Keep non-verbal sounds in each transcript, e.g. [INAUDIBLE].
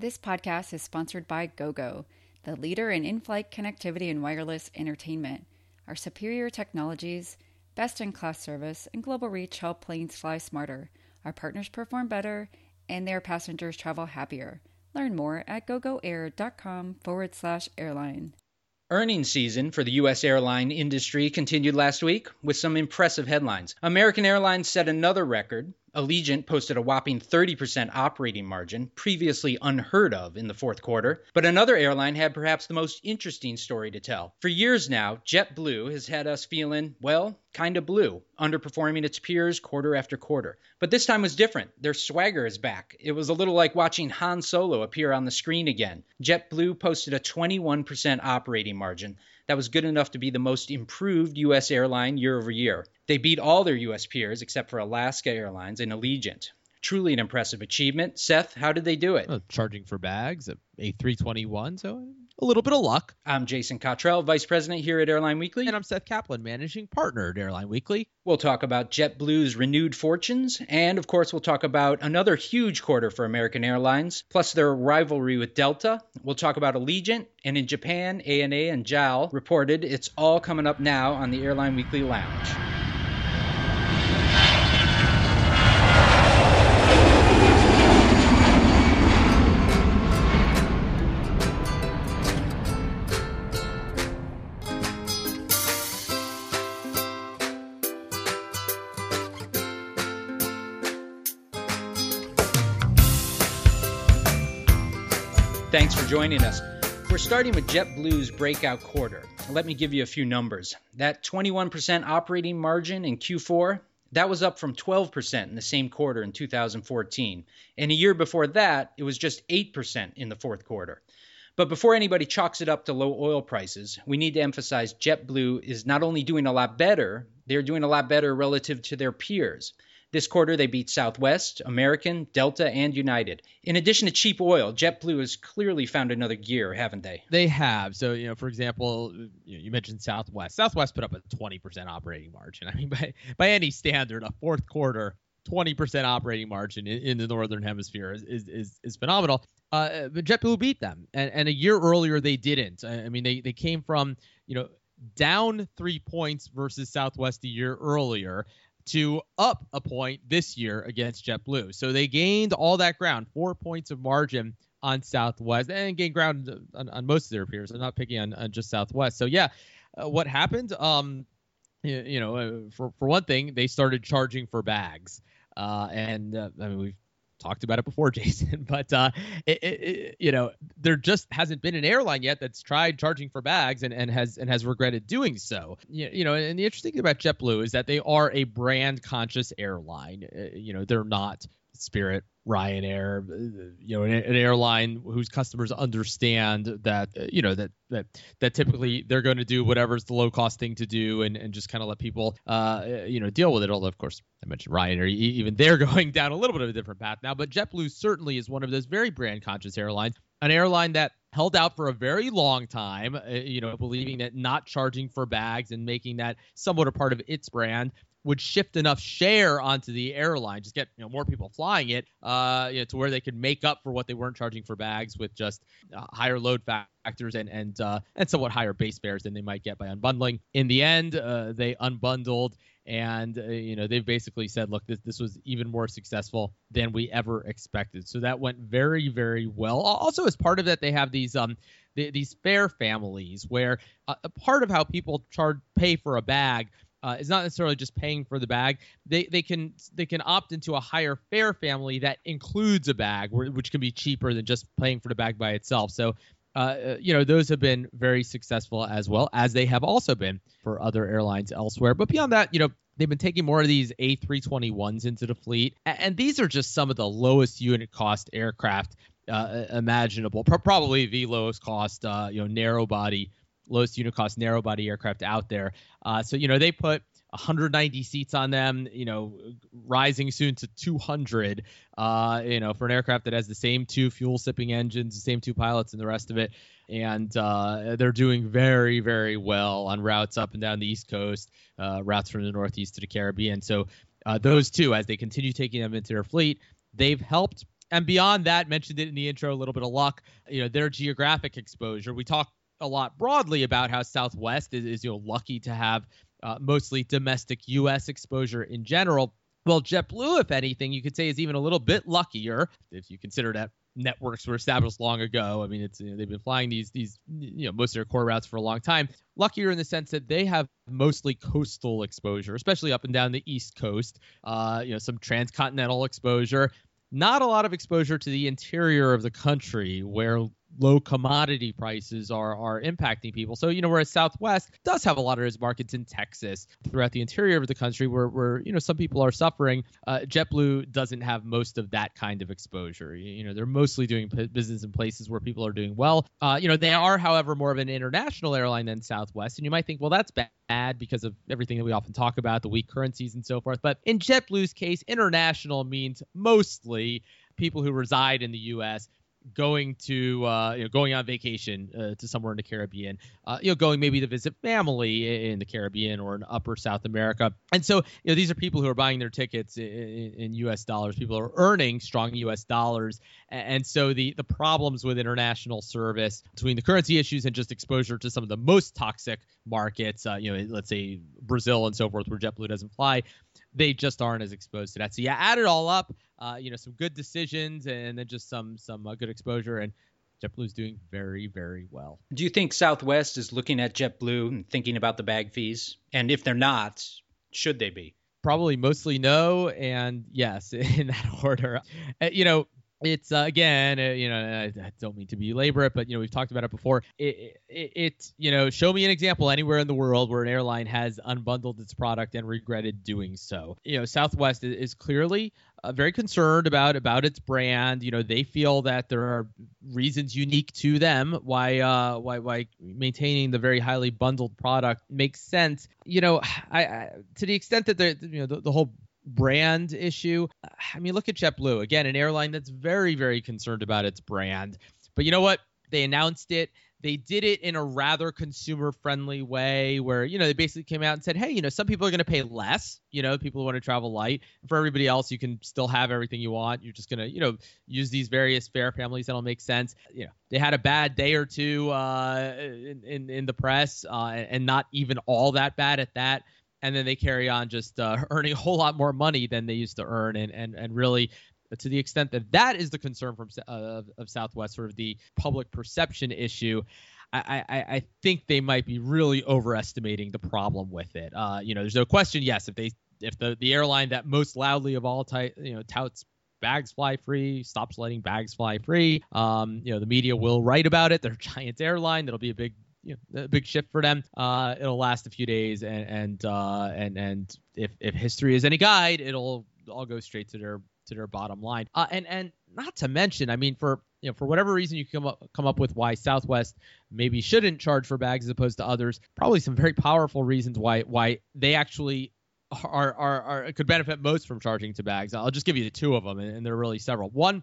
This podcast is sponsored by GoGo, the leader in in flight connectivity and wireless entertainment. Our superior technologies, best in class service, and global reach help planes fly smarter. Our partners perform better, and their passengers travel happier. Learn more at gogoair.com forward slash airline. Earnings season for the U.S. airline industry continued last week with some impressive headlines. American Airlines set another record. Allegiant posted a whopping 30% operating margin, previously unheard of in the fourth quarter. But another airline had perhaps the most interesting story to tell. For years now, JetBlue has had us feeling, well, kind of blue, underperforming its peers quarter after quarter. But this time was different. Their swagger is back. It was a little like watching Han Solo appear on the screen again. JetBlue posted a 21% operating margin. That was good enough to be the most improved U.S. airline year over year. They beat all their U.S. peers except for Alaska Airlines and Allegiant. Truly an impressive achievement. Seth, how did they do it? Uh, charging for bags at A321, so a little bit of luck. I'm Jason Cottrell, Vice President here at Airline Weekly. And I'm Seth Kaplan, Managing Partner at Airline Weekly. We'll talk about JetBlue's renewed fortunes, and of course, we'll talk about another huge quarter for American Airlines, plus their rivalry with Delta. We'll talk about Allegiant, and in Japan, ANA and JAL reported. It's all coming up now on the Airline Weekly Lounge. Joining us. We're starting with JetBlue's breakout quarter. Let me give you a few numbers. That 21% operating margin in Q4, that was up from 12% in the same quarter in 2014. And a year before that, it was just 8% in the fourth quarter. But before anybody chalks it up to low oil prices, we need to emphasize JetBlue is not only doing a lot better, they're doing a lot better relative to their peers. This quarter, they beat Southwest, American, Delta, and United. In addition to cheap oil, JetBlue has clearly found another gear, haven't they? They have. So, you know, for example, you mentioned Southwest. Southwest put up a 20% operating margin. I mean, by by any standard, a fourth quarter 20% operating margin in, in, the northern hemisphere is is is, is phenomenal. Uh, but JetBlue beat them, and, and a year earlier they didn't. I, mean, they they came from you know down three points versus Southwest a year earlier to up a point this year against JetBlue. So they gained all that ground, four points of margin on Southwest, and gained ground on, on most of their peers. I'm not picking on, on just Southwest. So yeah, uh, what happened? Um, you, you know, uh, for for one thing, they started charging for bags, uh, and uh, I mean we've talked about it before, [LAUGHS] Jason, but uh, it, it, you know, there just hasn't been an airline yet that's tried charging for bags and, and has and has regretted doing so. You, you know, and the interesting thing about JetBlue is that they are a brand conscious airline. Uh, you know, they're not Spirit, Ryanair, uh, you know, an, an, airline whose customers understand that uh, you know that that that typically they're going to do whatever's the low cost thing to do and, and just kind of let people uh you know deal with it. Although of course I mentioned Ryanair, even they're [LAUGHS] going down a little bit of a different path now. But JetBlue certainly is one of those very brand conscious airlines, an airline that held out for a very long time, uh, you know, believing that not charging for bags and making that somewhat a part of its brand would shift enough share onto the airline, just get you know more people flying it, uh, you know, to where they could make up for what they weren't charging for bags with just uh, higher load factors and and uh, and somewhat higher base fares than they might get by unbundling. In the end, uh, they unbundled. And uh, you know they've basically said, look, this this was even more successful than we ever expected. So that went very very well. Also, as part of that, they have these um these fare families where uh, a part of how people charge pay for a bag uh, is not necessarily just paying for the bag. They they can they can opt into a higher fare family that includes a bag, which can be cheaper than just paying for the bag by itself. So. Uh, uh, you know those have been very successful as well as they have also been for other airlines elsewhere. But beyond that, you know they've been taking more of these A321s into the fleet, and these are just some of the lowest unit cost aircraft uh, imaginable. Probably the lowest cost, uh, you know, narrow body lowest unit cost narrow body aircraft out there. Uh, so you know they put 190 seats on them, you know, rising soon to 200. Uh, you know, for an aircraft that has the same two fuel sipping engines, the same two pilots, and the rest of it, and uh, they're doing very, very well on routes up and down the East Coast, uh, routes from the Northeast to the Caribbean. So uh, those two, as they continue taking them into their fleet, they've helped And beyond that, mentioned it in the intro, a little bit of luck. You know, their geographic exposure. We talk a lot broadly about how Southwest is, is you know lucky to have uh, mostly domestic U.S. exposure in general. Well, JetBlue, if anything, you could say is even a little bit luckier if you consider that networks were established long ago. I mean, it's you know, they've been flying these these you know most of their core routes for a long time. Luckier in the sense that they have mostly coastal exposure, especially up and down the East Coast. Uh, you know, some transcontinental exposure. Not a lot of exposure to the interior of the country, where low commodity prices are are impacting people. So, you know, whereas Southwest does have a lot of its markets in Texas, throughout the interior of the country where, where you know, some people are suffering, uh, JetBlue doesn't have most of that kind of exposure. You, know, they're mostly doing p- business in places where people are doing well. Uh, you know, they are, however, more of an international airline than Southwest. And you might think, well, that's bad because of everything that we often talk about, the weak currencies and so forth. But in JetBlue's case, international means mostly people who reside in the U.S going to uh, you know going on vacation uh, to somewhere in the Caribbean, uh, you know going maybe to visit family in the Caribbean or in Upper South America, and so you know these are people who are buying their tickets in, in U.S. dollars. People are earning strong U.S. dollars, and so the the problems with international service between the currency issues and just exposure to some of the most toxic markets, uh, you know let's say Brazil and so forth, where JetBlue doesn't fly, they just aren't as exposed to that. So yeah, add it all up, uh, you know, some good decisions and then just some some uh, good exposure and JetBlue's doing very, very well. Do you think Southwest is looking at JetBlue and thinking about the bag fees? And if they're not, should they be? Probably mostly no and yes [LAUGHS] in that order. Uh, you know, it's uh, again, uh, you know, I, don't mean to belabor it, but you know, we've talked about it before. It, it, it, you know, show me an example anywhere in the world where an airline has unbundled its product and regretted doing so. You know, Southwest is clearly uh, very concerned about about its brand. You know, they feel that there are reasons unique to them why uh, why why maintaining the very highly bundled product makes sense. You know, [SIGHS] I, I to the extent that the you know the, the whole brand issue. I mean, look at JetBlue again, an airline that's very, very concerned about its brand. But you know what? They announced it. They did it in a rather consumer friendly way where, you know, they basically came out and said, hey, you know, some people are going to pay less, you know, people who want to travel light. For everybody else, you can still have everything you want. You're just going to, you know, use these various fare families that'll make sense. You know, they had a bad day or two uh, in, in, in the press uh, and not even all that bad at that and then they carry on just uh, [LAUGHS] earning a whole lot more money than they used to earn, and and and really to the extent that that is the concern from uh, of Southwest, sort of the public perception issue. I, I, I think they might be really overestimating the problem with it. Uh, you know, there's no question. Yes, if they if the the airline that most loudly of all type you know touts bags fly free, stops letting bags fly free. Um, you know, the media will write about it. They're a giant airline. That'll be a big you know, a big shift for them. Uh, it'll last a few days, and and uh, and and if if history is any guide, it'll all go straight to their to their bottom line. Uh, and and not to mention, I mean, for you know, for whatever reason you come up come up with why Southwest maybe shouldn't charge for bags as opposed to others, probably some very powerful reasons why why they actually are are, are could benefit most from charging to bags. I'll just give you the two of them, and, and there are really several. One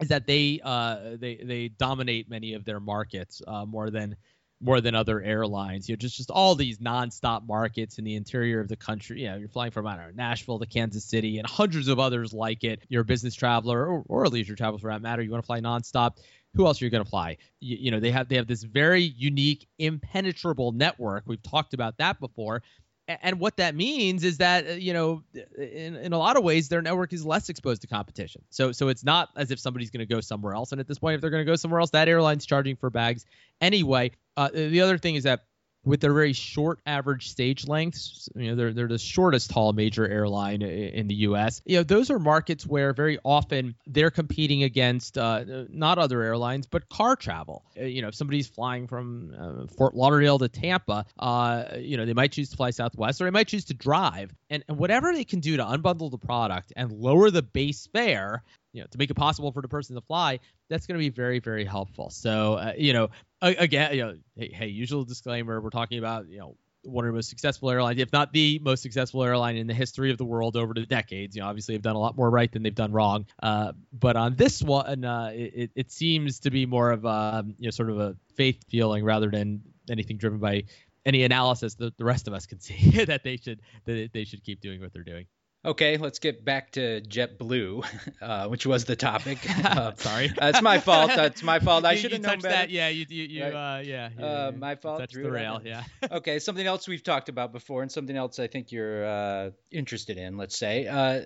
is that they uh they they dominate many of their markets uh, more than more than other airlines. You know, just just all these nonstop markets in the interior of the country. You know, you're flying from I don't know Nashville to Kansas City and hundreds of others like it. You're a business traveler or, or a leisure traveler for that matter. You want to fly nonstop. Who else are you going to fly? You, you know, they have they have this very unique, impenetrable network. We've talked about that before and what that means is that uh, you know in, in a lot of ways their network is less exposed to competition so so it's not as if somebody's going to go somewhere else and at this point if they're going to go somewhere else that airline's charging for bags anyway uh, the other thing is that with their very short average stage lengths, you know, they're they're the shortest haul major airline in the U.S. You know, those are markets where very often they're competing against uh, not other airlines but car travel. Uh, you know, if somebody's flying from uh, Fort Lauderdale to Tampa, uh, you know, they might choose to fly Southwest or they might choose to drive. And, and whatever they can do to unbundle the product and lower the base fare, you know, to make it possible for the person to fly, that's going to be very, very helpful. So, uh, you know, again, you know, hey, hey, usual disclaimer, we're talking about, you know, one of the most successful airlines, if not the most successful airline in the history of the world over the decades. You know, obviously they've done a lot more right than they've done wrong. Uh, but on this one, uh, it, it seems to be more of a, you know, sort of a faith feeling rather than anything driven by any analysis that the rest of us can see [LAUGHS] that they should that they should keep doing what they're doing. Okay, let's get back to JetBlue, [LAUGHS] uh, which was the topic. [LAUGHS] Uh, Sorry, that's my fault. That's my fault. I should have known better. That. Yeah, you you, you Right. uh, yeah. Uh, my fault. Drew, the rail. Yeah. [LAUGHS] okay, something else we've talked about before, and something else I think you're uh, interested in. Let's say uh,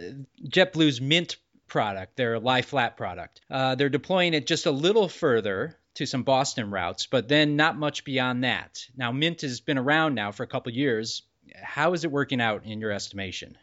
JetBlue's Mint product, their lie flat product. Uh, they're deploying it just a little further to some Boston routes, but then not much beyond that. Now, Mint has been around now for a couple years. How is it working out in your estimation?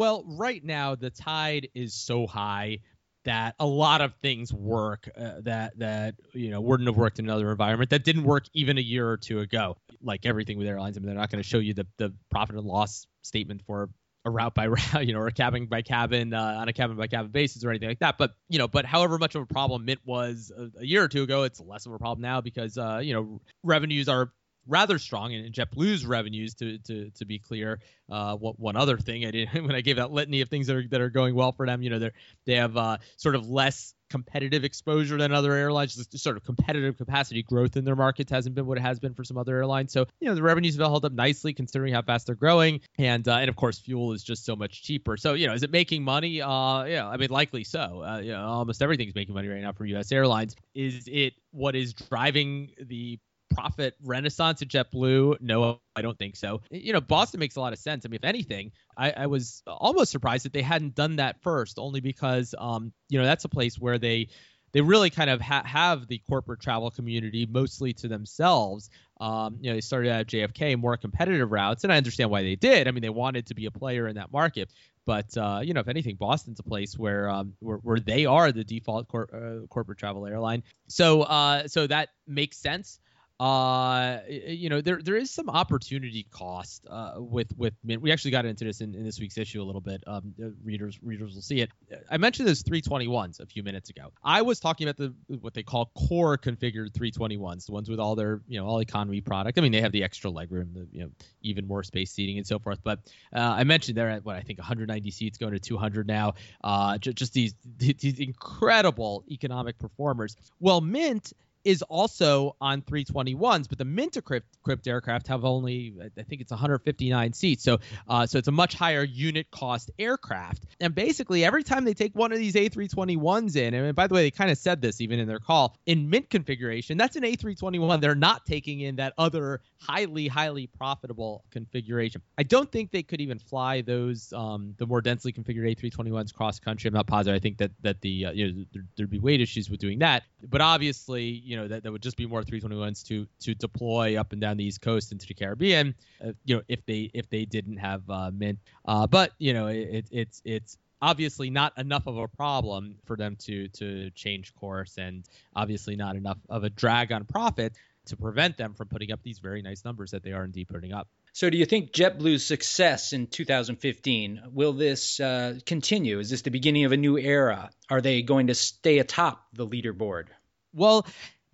Well, right now the tide is so high that a lot of things work uh, that that you know wouldn't have worked in another environment that didn't work even a year or two ago. Like everything with airlines, I mean, they're not going to show you the the profit and loss statement for a route by [LAUGHS] route, you know, or a cabin by cabin uh, on a cabin by cabin basis or anything like that. But you know, but however much of a problem it was a, a year or two ago, it's less of a problem now because uh, you know revenues are rather strong and JetBlue's revenues to to to be clear. Uh, one, one other thing I did [LAUGHS] when I gave that litany of things that are that are going well for them, you know, they they have uh, sort of less competitive exposure than other airlines. Just sort of competitive capacity growth in their markets hasn't been what it has been for some other airlines. So you know the revenues have held up nicely considering how fast they're growing, and uh, and of course fuel is just so much cheaper. So you know is it making money? Uh, yeah, I mean likely so. Uh, you know almost everything's making money right now for U.S. airlines. Is it what is driving the profit renaissance at JetBlue? No, I don't think so. You know, Boston makes a lot of sense. I mean, if anything, I, I was almost surprised that they hadn't done that first, only because, um, you know, that's a place where they they really kind of ha- have the corporate travel community mostly to themselves. Um, you know, they started at JFK, more competitive routes, and I understand why they did. I mean, they wanted to be a player in that market. But uh, you know, if anything, Boston's a place where um, where, where they are the default cor- uh, corporate travel airline. So uh, so that makes sense uh you know there there is some opportunity cost uh with with mint we actually got into this in, in this week's issue a little bit um readers readers will see it. I mentioned those 321s a few minutes ago. I was talking about the what they call core configured 321s the ones with all their you know all economy product. I mean they have the extra legroom the you know even more space seating and so forth but uh, i mentioned they're at what i think 190 seats going to 200 now. Uh just, just these these incredible economic performers. Well mint is also on 321s, but the Mint equipped aircraft have only, I think it's 159 seats. So, uh, so it's a much higher unit cost aircraft. And basically, every time they take one of these A321s in, and by the way, they kind of said this even in their call, in Mint configuration, that's an A321. They're not taking in that other highly, highly profitable configuration. I don't think they could even fly those, um, the more densely configured A321s cross country. I'm not positive. I think that that the uh, you know there, there'd be weight issues with doing that. But obviously, you know that, that would just be more 321s to to deploy up and down the east coast into the caribbean uh, you know if they if they didn't have uh, mint uh, but you know it, it's it's obviously not enough of a problem for them to to change course and obviously not enough of a drag on profit to prevent them from putting up these very nice numbers that they are indeed putting up So, do you think JetBlue's success in 2015 will this uh, continue? Is this the beginning of a new era? Are they going to stay atop the leaderboard? Well,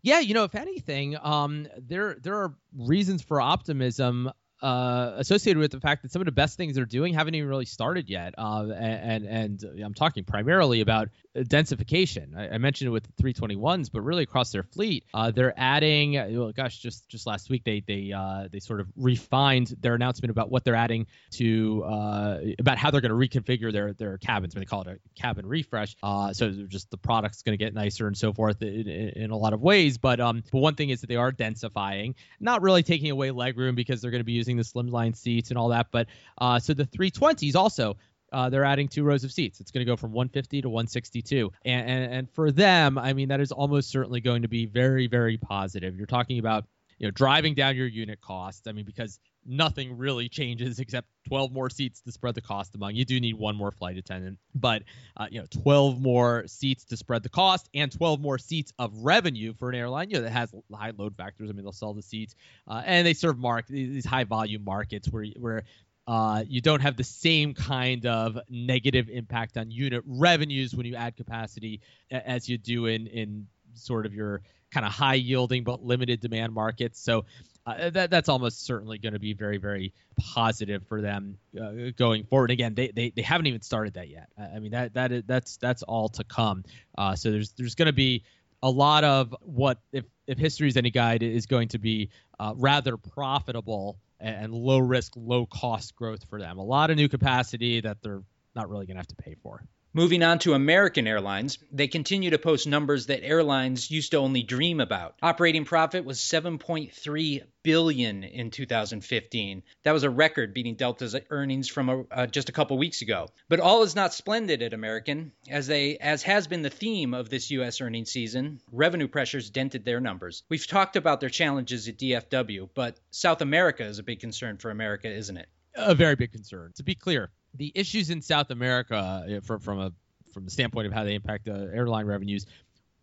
yeah, you know, if anything, um, there there are reasons for optimism uh, associated with the fact that some of the best things they're doing haven't even really started yet. Uh, and, and, and I'm talking primarily about densification. I, I, mentioned it with the 321s, but really across their fleet, uh, they're adding. Well, gosh, just just last week they they uh, they sort of refined their announcement about what they're adding to uh, about how they're going to reconfigure their their cabins. When they call it a cabin refresh, uh, so just the product's going to get nicer and so forth in, in, a lot of ways. But um, but one thing is that they are densifying, not really taking away legroom because they're going to be using the slimline seats and all that. But uh, so the 320s also uh, they're adding two rows of seats. It's going to go from 150 to 162. And, and, and for them, I mean, that is almost certainly going to be very, very positive. You're talking about, you know, driving down your unit cost. I mean, because nothing really changes except 12 more seats to spread the cost among. You do need one more flight attendant, but uh, you know, 12 more seats to spread the cost and 12 more seats of revenue for an airline. You know, that has high load factors. I mean, they'll sell the seats, uh, and they serve mark these high volume markets where where uh, you don't have the same kind of negative impact on unit revenues when you add capacity as you do in in sort of your kind of high yielding but limited demand markets. So uh, that that's almost certainly going to be very very positive for them uh, going forward. Again, they, they they haven't even started that yet. I mean that that is, that's that's all to come. Uh, so there's there's going to be a lot of what if if history is any guide is going to be uh, rather profitable and low risk, low cost growth for them. A lot of new capacity that they're not really going to have to pay for. Moving on to American Airlines, they continue to post numbers that airlines used to only dream about. Operating profit was 7.3 billion in 2015. That was a record, beating Delta's earnings from a, uh, just a couple weeks ago. But all is not splendid at American, as they, as has been the theme of this U.S. earnings season. Revenue pressures dented their numbers. We've talked about their challenges at DFW, but South America is a big concern for America, isn't it? A very big concern. To be clear, the issues in South America, uh, from from a from the standpoint of how they impact uh, airline revenues,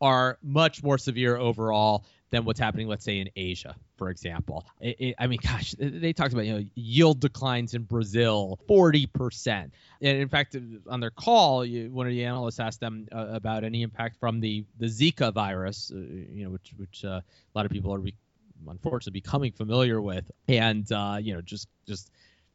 are much more severe overall than what's happening, let's say, in Asia, for example. It, it, I mean, [LAUGHS] gosh, they talked about you know yield declines in Brazil, forty percent, and in fact, on their call, you, one of the analysts asked them uh, about any impact from the the Zika virus, uh, you know, which which uh, a lot of people are unfortunately becoming familiar with, and uh, you know, just just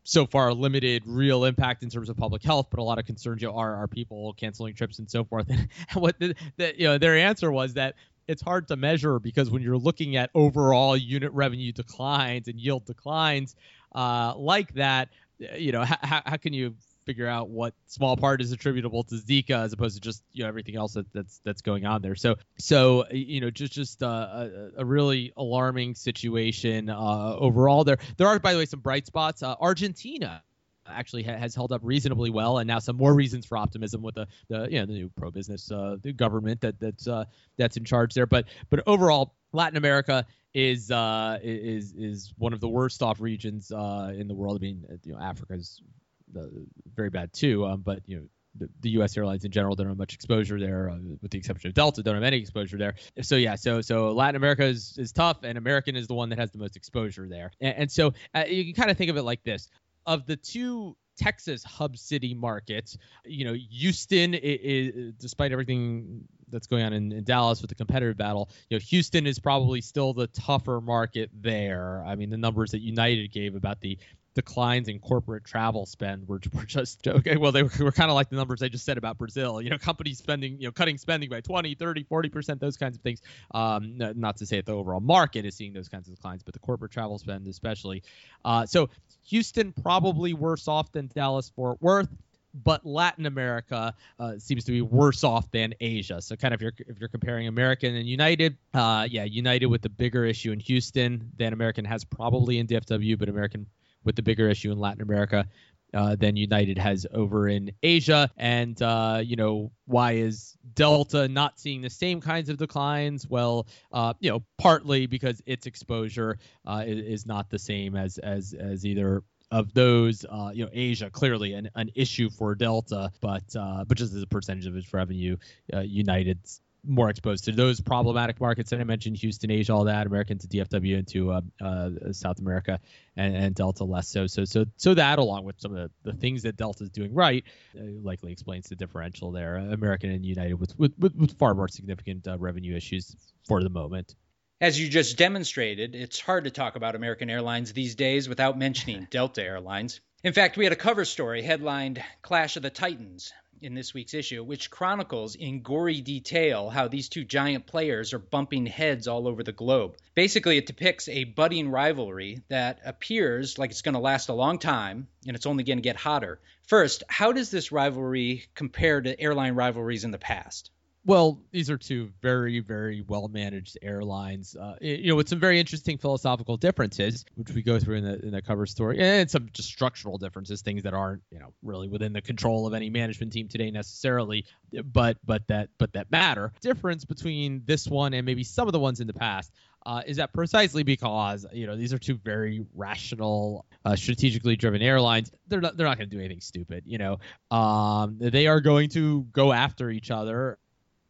so far limited real impact in terms of public health, but a lot of concerns you know, are are people canceling trips and so forth. [LAUGHS] And what the, the, you know their answer was that it's hard to measure because when you're looking at overall unit revenue declines and yield declines uh, like that, you know how, how can you figure out what small part is attributable to Zika as opposed to just you know everything else that, that's that's going on there. So so you know just just uh, a, a really alarming situation uh, overall. There there are by the way some bright spots. Uh, Argentina actually ha- has held up reasonably well, and now some more reasons for optimism with the, the you know the new pro business uh, government that that's uh, that's in charge there. But but overall, Latin America is uh, is is one of the worst off regions uh, in the world. I mean, you know, Africa's very bad too. Um, but you know, the, the, U.S. airlines in general don't have much exposure there, uh, with the exception of Delta, don't have any exposure there. So yeah, so so Latin America is, is tough, and American is the one that has the most exposure there. And, and so uh, you can kind of think of it like this: of the two Texas hub city markets, you know, Houston is, despite everything that's going on in, in, Dallas with the competitive battle, you know, Houston is probably still the tougher market there. I mean, the numbers that United gave about the declines in corporate travel spend were, [LAUGHS] were just okay well they were, were kind of like the numbers i just said about brazil you know companies spending you know cutting spending by 20 30 40% those kinds of things um, not to say that the overall market is seeing those kinds of declines but the corporate travel spend especially uh, so houston probably worse off than dallas fort worth but Latin America uh, seems to be worse off than Asia. So, kind of, if you're, if you're comparing American and United, uh, yeah, United with the bigger issue in Houston than American has probably in DFW, but American with the bigger issue in Latin America uh, than United has over in Asia. And, uh, you know, why is Delta not seeing the same kinds of declines? Well, uh, you know, partly because its exposure uh, is, is, not the same as, as, as either of those, uh, you know, Asia clearly an, an issue for Delta, but uh, but just as a percentage of its revenue, United's more exposed to those problematic markets that I mentioned, Houston, Asia, all that, American to DFW into uh, uh, South America, and, and, Delta less so. So so so that, along with some of the, the things that Delta is doing right, uh, likely explains the differential there. American and United with with, with, with far more significant uh, revenue issues for the moment. As you just demonstrated, it's hard to talk about American Airlines these days without mentioning [LAUGHS] Delta Airlines. In fact, we had a cover story headlined Clash of the Titans in this week's issue, which chronicles in gory detail how these two giant players are bumping heads all over the globe. Basically, it depicts a budding rivalry that appears like it's going to last a long time and it's only going to get hotter. First, how does this rivalry compare to airline rivalries in the past? Well, these are two very, very well managed airlines. Uh, you know, with some very interesting philosophical differences, which we go through in the in the cover story, and some just structural differences, things that aren't you know really within the control of any management team today necessarily, but but that but that matter. Difference between this one and maybe some of the ones in the past. Uh, is that precisely because you know these are two very rational, uh, strategically driven airlines. They're not they're not going to do anything stupid. You know, um, they are going to go after each other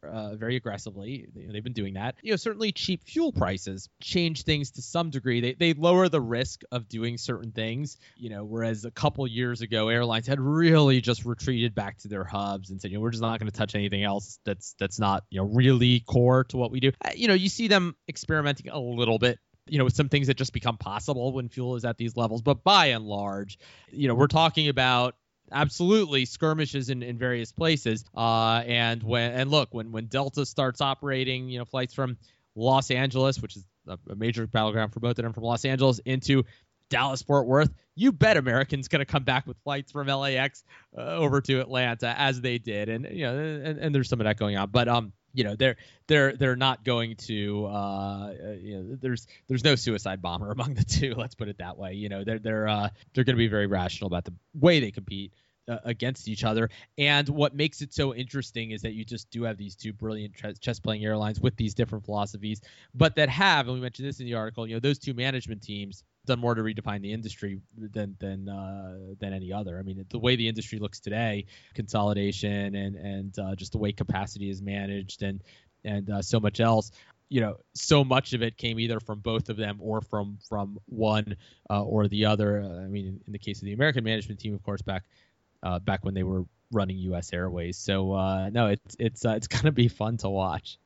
uh, very aggressively. They've been doing that. You know, certainly cheap fuel prices change things to some degree. They, they lower the risk of doing certain things. You know, whereas a couple years ago, airlines had really just retreated back to their hubs and said, you know, we're just not going to touch anything else that's that's not you know really core to what we do. Uh, you know, you see them experimenting a little bit you know with some things that just become possible when fuel is at these levels but by and large you know we're talking about absolutely skirmishes in, in various places. Uh, and when and look, when when Delta starts operating, you know, flights from Los Angeles, which is a, major battleground for both of them, from Los Angeles into Dallas Fort Worth, you bet American's going to come back with flights from LAX uh, over to Atlanta as they did, and you know, and, and there's some of that going on. But um, you know they're they're they're not going to uh, you know there's there's no suicide bomber [LAUGHS] among the two let's put it that way. You know they're they're uh, they're going to be very rational about the way they compete uh, against each other and what makes it so interesting is that you just do have these two brilliant chess playing airlines with these different philosophies but that have and we mentioned this in the article you know those two management teams done more to redefine the industry than than uh, than any other. I mean, the way the industry looks today, consolidation and and uh, just the way capacity is managed and and uh, so much else. You know, so much of it came either from both of them or from from one uh, or the other. I mean, in the case of the American management team, of course, back uh, back when they were running U.S. Airways. So uh, no, it's it's it's [LAUGHS] gonna be fun to watch.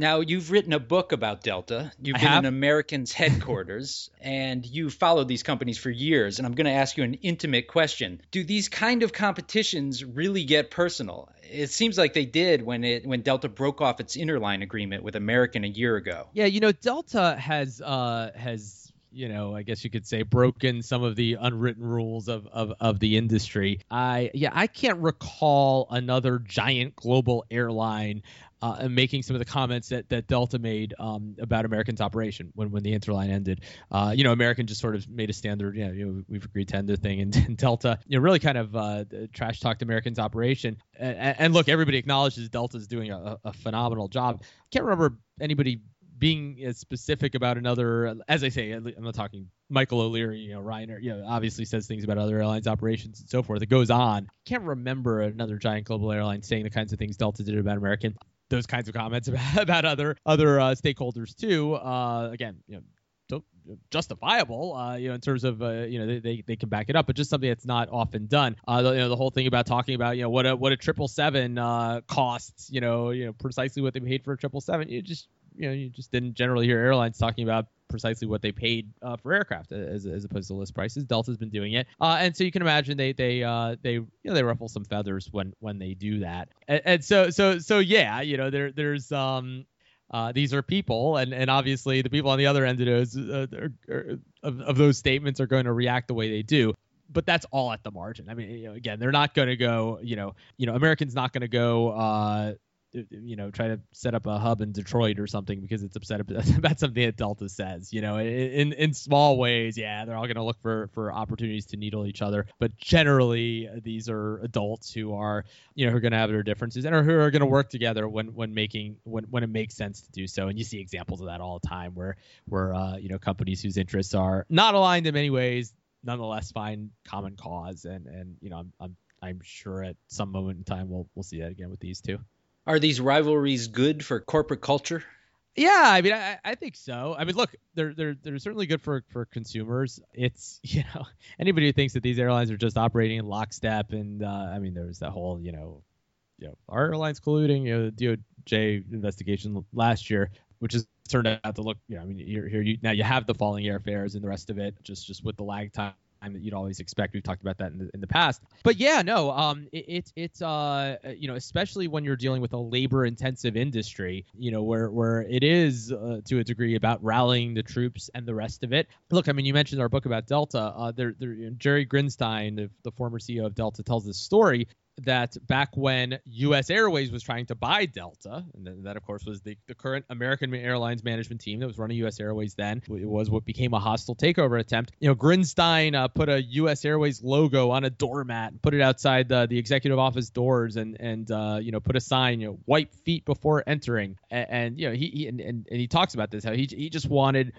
Now, you've written a book about Delta. You've I been have. in American's [LAUGHS] headquarters, and you've followed these companies for years. And I'm going to ask you an intimate question: Do these kind of competitions really get personal? It seems like they did when it when Delta broke off its interline agreement with American a year ago. Yeah, you know, Delta has uh, has you know, I guess you could say broken some of the unwritten rules of, of, of the industry. I yeah, I can't recall another giant global airline uh, making some of the comments that, that Delta made um, about American's operation when, when the interline ended. Uh, you know, American just sort of made a standard, you know, you know we've agreed to end the thing, and, [LAUGHS] and Delta, you know, really kind of uh, trash talked American's operation. And, and, look, everybody acknowledges Delta's doing a, a phenomenal job. I can't remember anybody being as specific about another, as I say, I'm not talking Michael O'Leary, you know, Ryanair, you know, obviously says things about other airlines operations and so forth. It goes on. Can't remember another giant global airline saying the kinds of things Delta did about American those kinds of comments about, [LAUGHS] about other other uh, stakeholders too. Uh, again, you know, justifiable, uh, you know, in terms of, uh, you know, they, they, they, can back it up, but just something that's not often done. Uh, the, you know, the whole thing about talking about, you know, what a what a triple seven uh, costs, you know, you know, precisely what they paid for a triple seven. You just you know you just didn't generally hear airlines talking about precisely what they paid uh, for aircraft as, as opposed to list prices. Delta's been doing it, uh, and so you can imagine they they uh, they you know they ruffle some feathers when when they do that. And, and so so so yeah, you know there there's um uh, these are people, and, and obviously the people on the other end of those uh, are, are, of, of those statements are going to react the way they do. But that's all at the margin. I mean, you know, again, they're not going to go. You know, you know, Americans not going to go. Uh, you know, try to set up a hub in Detroit or something because it's upset [LAUGHS] about something that Delta says. You know, in in small ways, yeah, they're all going to look for for opportunities to needle each other. But generally, these are adults who are, you know, who are going to have their differences and are who are going to work together when when making when when it makes sense to do so. And you see examples of that all the time, where where uh, you know companies whose interests are not aligned in many ways, nonetheless find common cause. And and you know, I'm I'm I'm sure at some moment in time we'll we'll see that again with these two. Are these rivalries good for corporate culture? Yeah, I mean, I, I think so. I mean, look, they're they're they're certainly good for for consumers. It's [LAUGHS] you know anybody who thinks that these airlines are just operating in lockstep, and uh, I mean, there was that whole you know, you know, are airlines colluding? You know, the DOJ investigation last year, which has turned out to look, you know, I mean, here here you now you have the falling airfares and the rest of it, just just with the lag time that you'd always expect. We've talked about that in the, in the past. But yeah, no, um, it, it's it's uh, you know, especially when you're dealing with a labor intensive industry, you know, where where it is uh, to a degree about rallying the troops and the rest of it. Look, I mean, you mentioned our book about Delta. Uh, there, there, Jerry Grinstein, the, the former CEO of Delta, tells this story that back when U.S. Airways was trying to buy Delta, and that of course was the, the current American Airlines management team that was running U.S. Airways then, it was what became a hostile takeover attempt. You know, Grinstein uh, put a U.S. Airways logo on a doormat, and put it outside the, executive office doors, and and uh, you know put a sign, you know, wipe feet before entering, and, and you know he, he and, and, and he talks about this how he he just wanted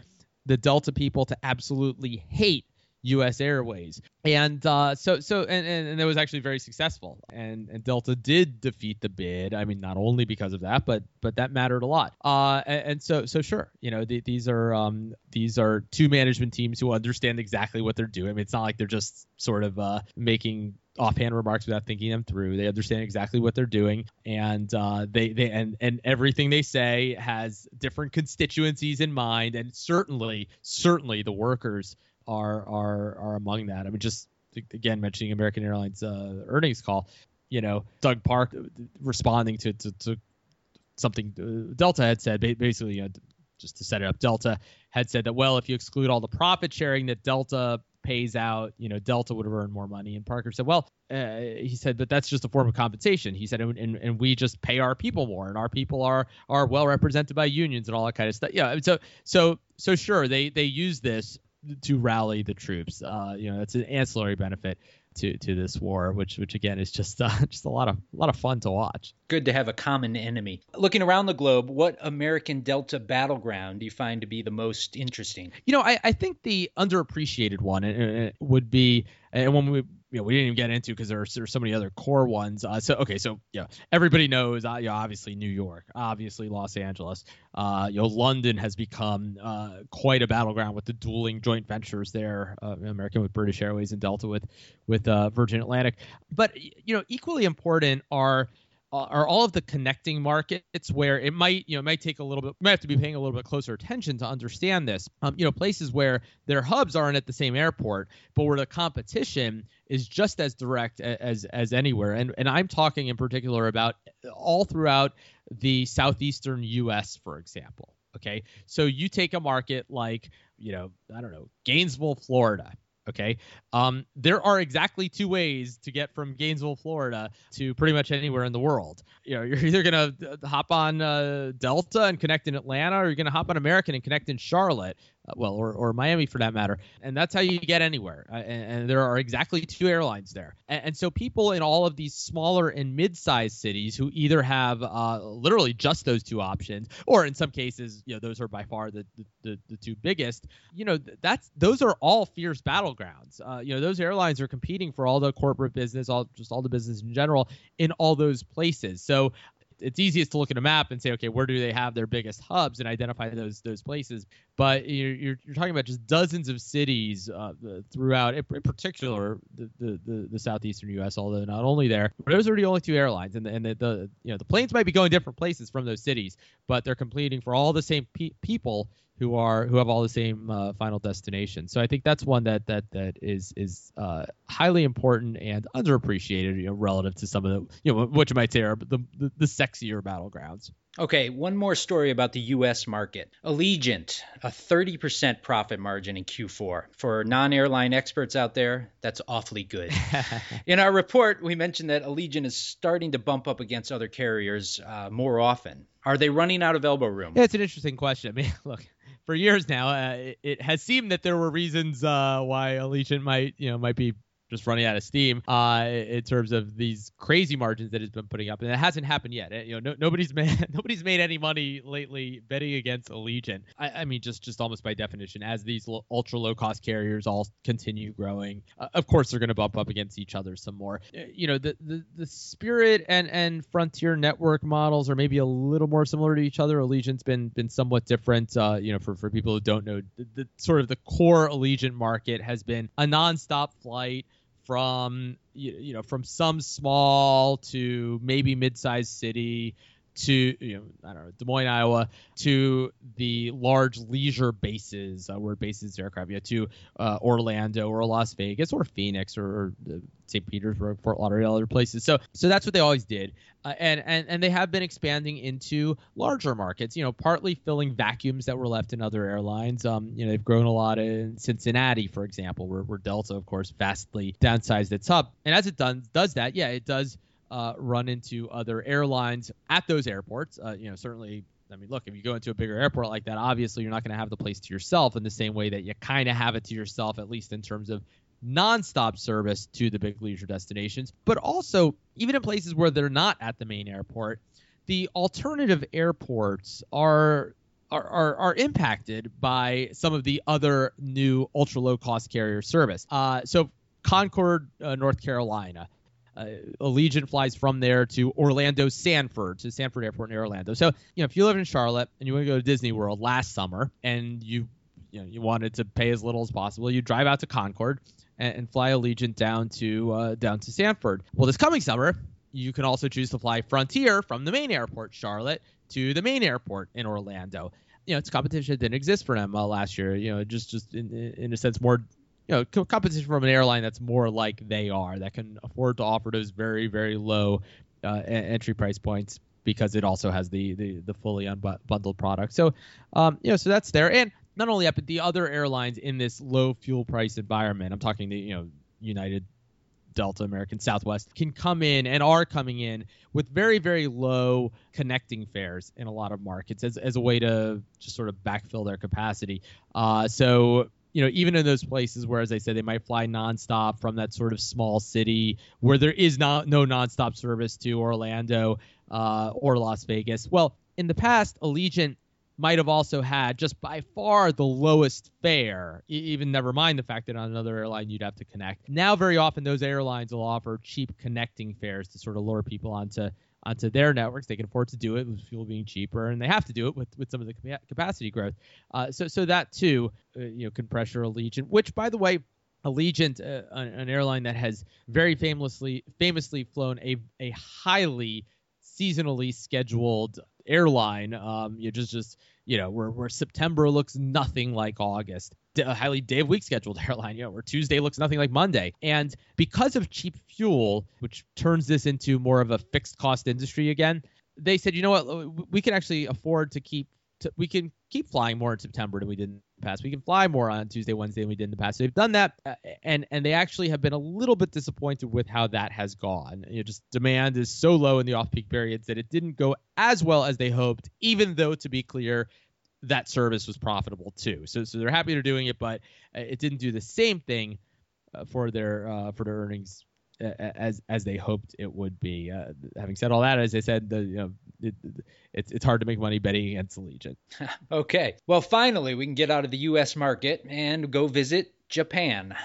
the Delta people to absolutely hate U.S. Airways, and uh, so so and, and, and it was actually very successful, and and Delta did defeat the bid. I mean, not only because of that, but but that mattered a lot. Uh, and, and so so sure, you know, the, these are um these are two management teams who understand exactly what they're doing. I mean, it's not like they're just sort of uh, making offhand remarks without thinking them through. They understand exactly what they're doing, and uh, they they and and everything they say has different constituencies in mind, and certainly certainly the workers are are are among that. I mean, just again mentioning American Airlines uh, earnings call, you know, Doug Parker responding to to, to something uh, Delta had said, basically, you know, just to set it up, Delta had said that well, if you exclude all the profit sharing that Delta pays out, you know, Delta would have earned more money. And Parker said, well, uh, he said, but that's just a form of compensation. He said, and, and, and, we just pay our people more, and our people are are well represented by unions and all that kind of stuff. Yeah, so so so sure, they they use this to rally the troops. Uh, you know, that's an ancillary benefit to to this war, which which again is just uh, [LAUGHS] just a lot of a lot of fun to watch. Good to have a common enemy. Looking around the globe, what American Delta battleground do you find to be the most interesting? You know, I, I think the underappreciated one would be, and when we you know, we didn't even get into because there, there, are so many other core ones. Uh, so okay, so yeah, everybody knows. Uh, obviously New York, obviously Los Angeles. Uh, you know, London has become uh, quite a battleground with the dueling joint ventures there, uh, American with British Airways and Delta with with uh, Virgin Atlantic. But you know, equally important are are all of the connecting markets where it might you know might take a little bit might have to be paying a little bit closer attention to understand this. Um, you know places where their hubs aren't at the same airport but where the competition is just as direct as as anywhere. And and I'm talking in particular about all throughout the southeastern US for example okay? So you take a market like you know I don't know Gainesville Florida Okay. Um, there are exactly two ways to get from Gainesville, Florida to pretty much anywhere in the world. You know, [LAUGHS] you're either going to hop on uh, Delta and connect in Atlanta, or you're going to hop on American and connect in Charlotte uh, well, or, or Miami for that matter. And that's how you get anywhere. Uh, and, and, there are exactly two airlines there. And, and, so people in all of these smaller and mid-sized cities who either have uh, literally just those two options, or in some cases, you know, those are by far the the, the, the two biggest. You know, that's those are all fierce battlegrounds. Uh, you know, those airlines are competing for all the corporate business, all just all the business in general in all those places. So it's easiest to look at a map and say, okay, where do they have their biggest hubs and identify those those places. But you're you're, you're talking about just dozens of cities uh, throughout, in particular the, the, the the southeastern U.S. Although not only there, but those are the only two airlines, and the, and the, the you know the planes might be going different places from those cities, but they're competing for all the same pe- people who are who have all the same uh, final destination. So I think that's one that that that is is uh, highly important and underappreciated, you know, relative to some of the you know what you might say are the the, the sexier battlegrounds. Okay, one more story about the U.S. market. Allegiant, a 30% profit margin in Q4. For non airline experts out there, that's awfully good. [LAUGHS] in our report, we mentioned that Allegiant is starting to bump up against other carriers uh, more often. Are they running out of elbow room? Yeah, it's an interesting question. I mean, [LAUGHS] look, for years now, uh, it, it, has seemed that there were reasons uh, why Allegiant might, you know, might be just running out of steam uh, in terms of these crazy margins that it's been putting up, and it hasn't happened yet. You know, no, nobody's [LAUGHS] made nobody's made any money lately betting against Allegiant. I, I mean, just just almost by definition, as these ultra low cost carriers all continue growing, uh, of course they're going to bump up against each other some more. Uh, you know, the, the the Spirit and and Frontier network models are maybe a little more similar to each other. Allegiant's been been somewhat different. Uh, you know, for for people who don't know, the, the sort of the core Allegiant market has been a nonstop flight from you, know from some small to maybe mid-sized city to you know I don't know Des Moines, Iowa, to the large leisure bases uh, where bases aircraft, yeah, to uh, Orlando or Las Vegas or Phoenix or, or St. Petersburg, Fort Lauderdale, other places. So so that's what they always did, uh, and and and they have been expanding into larger markets. You know, partly filling vacuums that were left in other airlines. Um, you know, they've grown a lot in Cincinnati, for example, where, where Delta, of course, vastly downsized its hub, and as it does does that, yeah, it does uh, run into other airlines at those airports. Uh, you know, certainly. I mean, look, if you go into a bigger airport like that, obviously you're not going to have the place to yourself in the same way that you kind of have it to yourself, at least in terms of nonstop service to the big leisure destinations. But also, even in places where they're not at the main airport, the alternative airports are are, are, impacted by some of the other new ultra low cost carrier service. Uh, so Concord, uh, North Carolina, uh, Allegiant flies from there to Orlando Sanford to Sanford Airport in Orlando. So you know if you live in Charlotte and you want to go to Disney World last summer and you you know you wanted to pay as little as possible, you drive out to Concord and, and fly Allegiant down to uh, down to Sanford. Well, this coming summer you can also choose to fly Frontier from the main airport Charlotte to the main airport in Orlando. You know, it's competition that didn't exist for them uh, last year. You know, just just in, in a sense more you know competition from an airline that's more like they are that can afford to offer those very very low uh, entry price points because it also has the the, the fully unbundled product. So um, you know so that's there and not only that, but the other airlines in this low fuel price environment. I'm talking the you know United, Delta, American, Southwest can come in and are coming in with very, very low connecting fares in a lot of markets as, as a way to just sort of backfill their capacity. Uh, so, you know, even in those places where, as I said, they might fly nonstop from that sort of small city where there is not no nonstop service to Orlando uh, or Las Vegas. Well, in the past, Allegiant might have also had just by far the lowest fare, even never mind the fact that on another airline you'd have to connect. Now, very often those airlines will offer cheap connecting fares to sort of lure people onto onto their networks. They can afford to do it with fuel being cheaper, and they have to do it with, with some of the capacity growth. Uh, so so that too, uh, you know, can pressure Allegiant, which by the way. Allegiant, uh, an, an airline that has very famously famously flown a a highly seasonally scheduled airline. Um, you just just you know where where September looks nothing like August. A highly day of week scheduled [LAUGHS] airline, you know, where Tuesday looks nothing like Monday. And because of cheap fuel, which turns this into more of a fixed cost industry again, they said, you know what, we can actually afford to keep to, we can keep flying more in September than we did in the past. We can fly more on Tuesday, Wednesday than we did in the past. So they've done that, uh, and and they actually have been a little bit disappointed with how that has gone. You know, just demand is so low in the off-peak periods that it didn't go as well as they hoped. Even though, to be clear, that service was profitable too. So so they're happy they're doing it, but uh, it didn't do the same thing uh, for their uh, for their earnings as as they hoped it would be. Uh, having said all that, as I said, the you know it, it's it's hard to make money betting against Allegiant. [LAUGHS] okay, well, finally we can get out of the U.S. market and go visit Japan.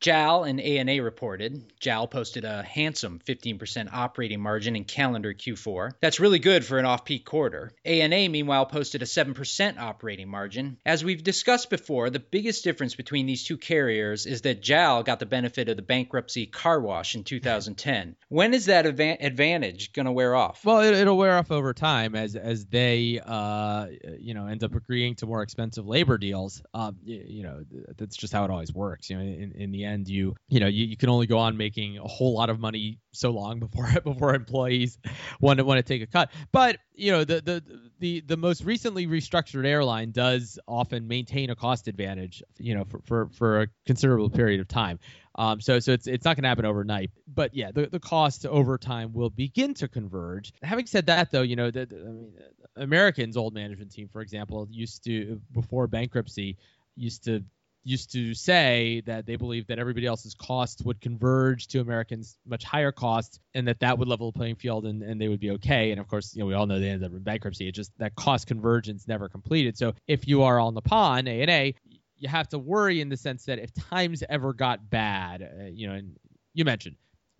JAL and ANA reported. JAL posted a handsome 15% operating margin in calendar Q4. That's really good for an off peak quarter. ANA, meanwhile, posted a 7% operating margin. As we've discussed before, the biggest difference between these two carriers is that JAL got the benefit of the bankruptcy car wash in 2010. [LAUGHS] when is that advantage going to wear off? Well, it, will wear off over time as as they uh, you know end up agreeing to more expensive labor deals. Um, you, you know, that's just how it always works. You know, in, in the end, you you know you, you can only go on making a whole lot of money so long [LAUGHS] before before employees want to want to take a cut. But you know the the the the most recently restructured airline does often maintain a cost advantage. You know for for, for a considerable period of time. Um, so so it's it's not going to happen overnight. But yeah, the the cost over time will begin to converge. Having said that, though, you know the, the I mean, American's old management team, for example, used to before bankruptcy used to used to say that they believed that everybody else's costs would converge to Americans' much higher costs, and that that would level the playing field, and, and they would be okay. And of course, you know, we all know they ended up in bankruptcy. It just that cost convergence never completed. So if you are on the pond, ANA, you have to worry in the sense that if times ever got bad, uh, you know, and you mentioned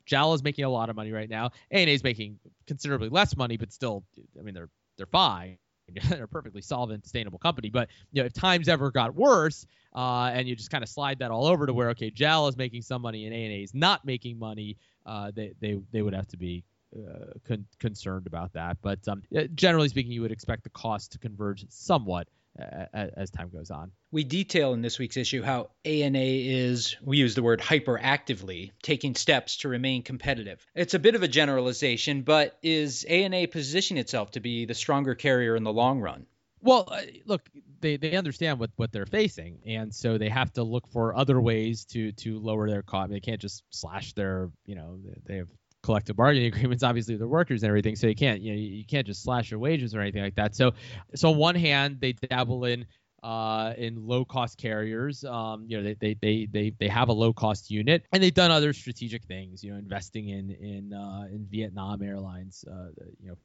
JAL is making a lot of money right now. a ANA is making considerably less money, but still, I mean, they're they're fine. [LAUGHS] they're a perfectly solvent, sustainable company. But you know, if times ever got worse, uh, and you just kind of slide that all over to where okay, JAL is making some money and ANA is not making money, uh, they they they would have to be uh, con- concerned about that. But um, generally speaking, you would expect the cost to converge somewhat as time goes on. We detail in this week's issue how ANA is, we use the word hyperactively, taking steps to remain competitive. It's a bit of a generalization, but is ANA positioning itself to be the stronger carrier in the long run? Well, uh, look, they, they understand what, what they're facing, and so they have to look for other ways to to lower their cost. They can't just slash their, you know, they have collective bargaining [LAUGHS] agreements, obviously, with their workers and everything. So you can't, you know, you can't just slash your wages or anything like that. So, so on one hand, they dabble in uh, in low cost carriers. Um, you know, they, they, they, they, they have a low cost unit and they've done other strategic things, you know, investing in, in, uh, in Vietnam Airlines, uh, you know,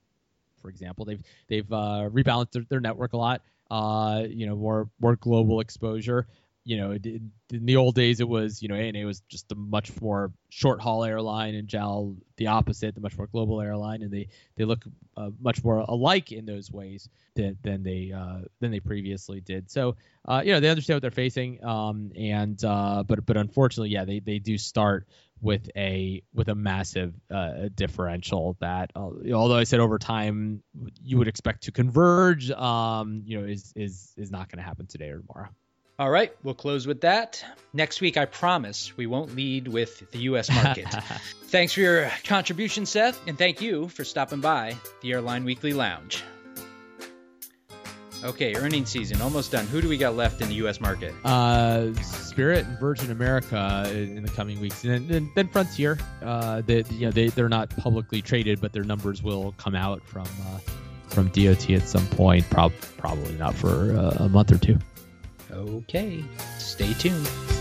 for example, they've, they've, uh, rebalanced their, their network a lot, uh, you know, more, more global exposure you know, in the old days it was, you know, ANA was just a much more short haul airline, and JAL the opposite, the much more global airline, and they they look uh, much more alike in those ways than than they uh, than they previously did. So, uh, you know, they understand what they're facing, um, and uh, but but unfortunately, yeah, they they do start with a with a massive uh, differential that uh, although I said over time you would expect to converge, um, you know, is is is not going to happen today or tomorrow. All right, we'll close with that. Next week, I promise we won't lead with the U.S. market. [LAUGHS] Thanks for your contribution, Seth, and thank you for stopping by the Airline Weekly Lounge. Okay, earnings season almost done. Who do we got left in the U.S. market? Uh, Spirit and Virgin America in, in the coming weeks, and then, then Frontier. Uh, they, you know, they they're not publicly traded, but their numbers will come out from uh, from DOT at some point. Prob- probably not for uh, a month or two. Okay, stay tuned.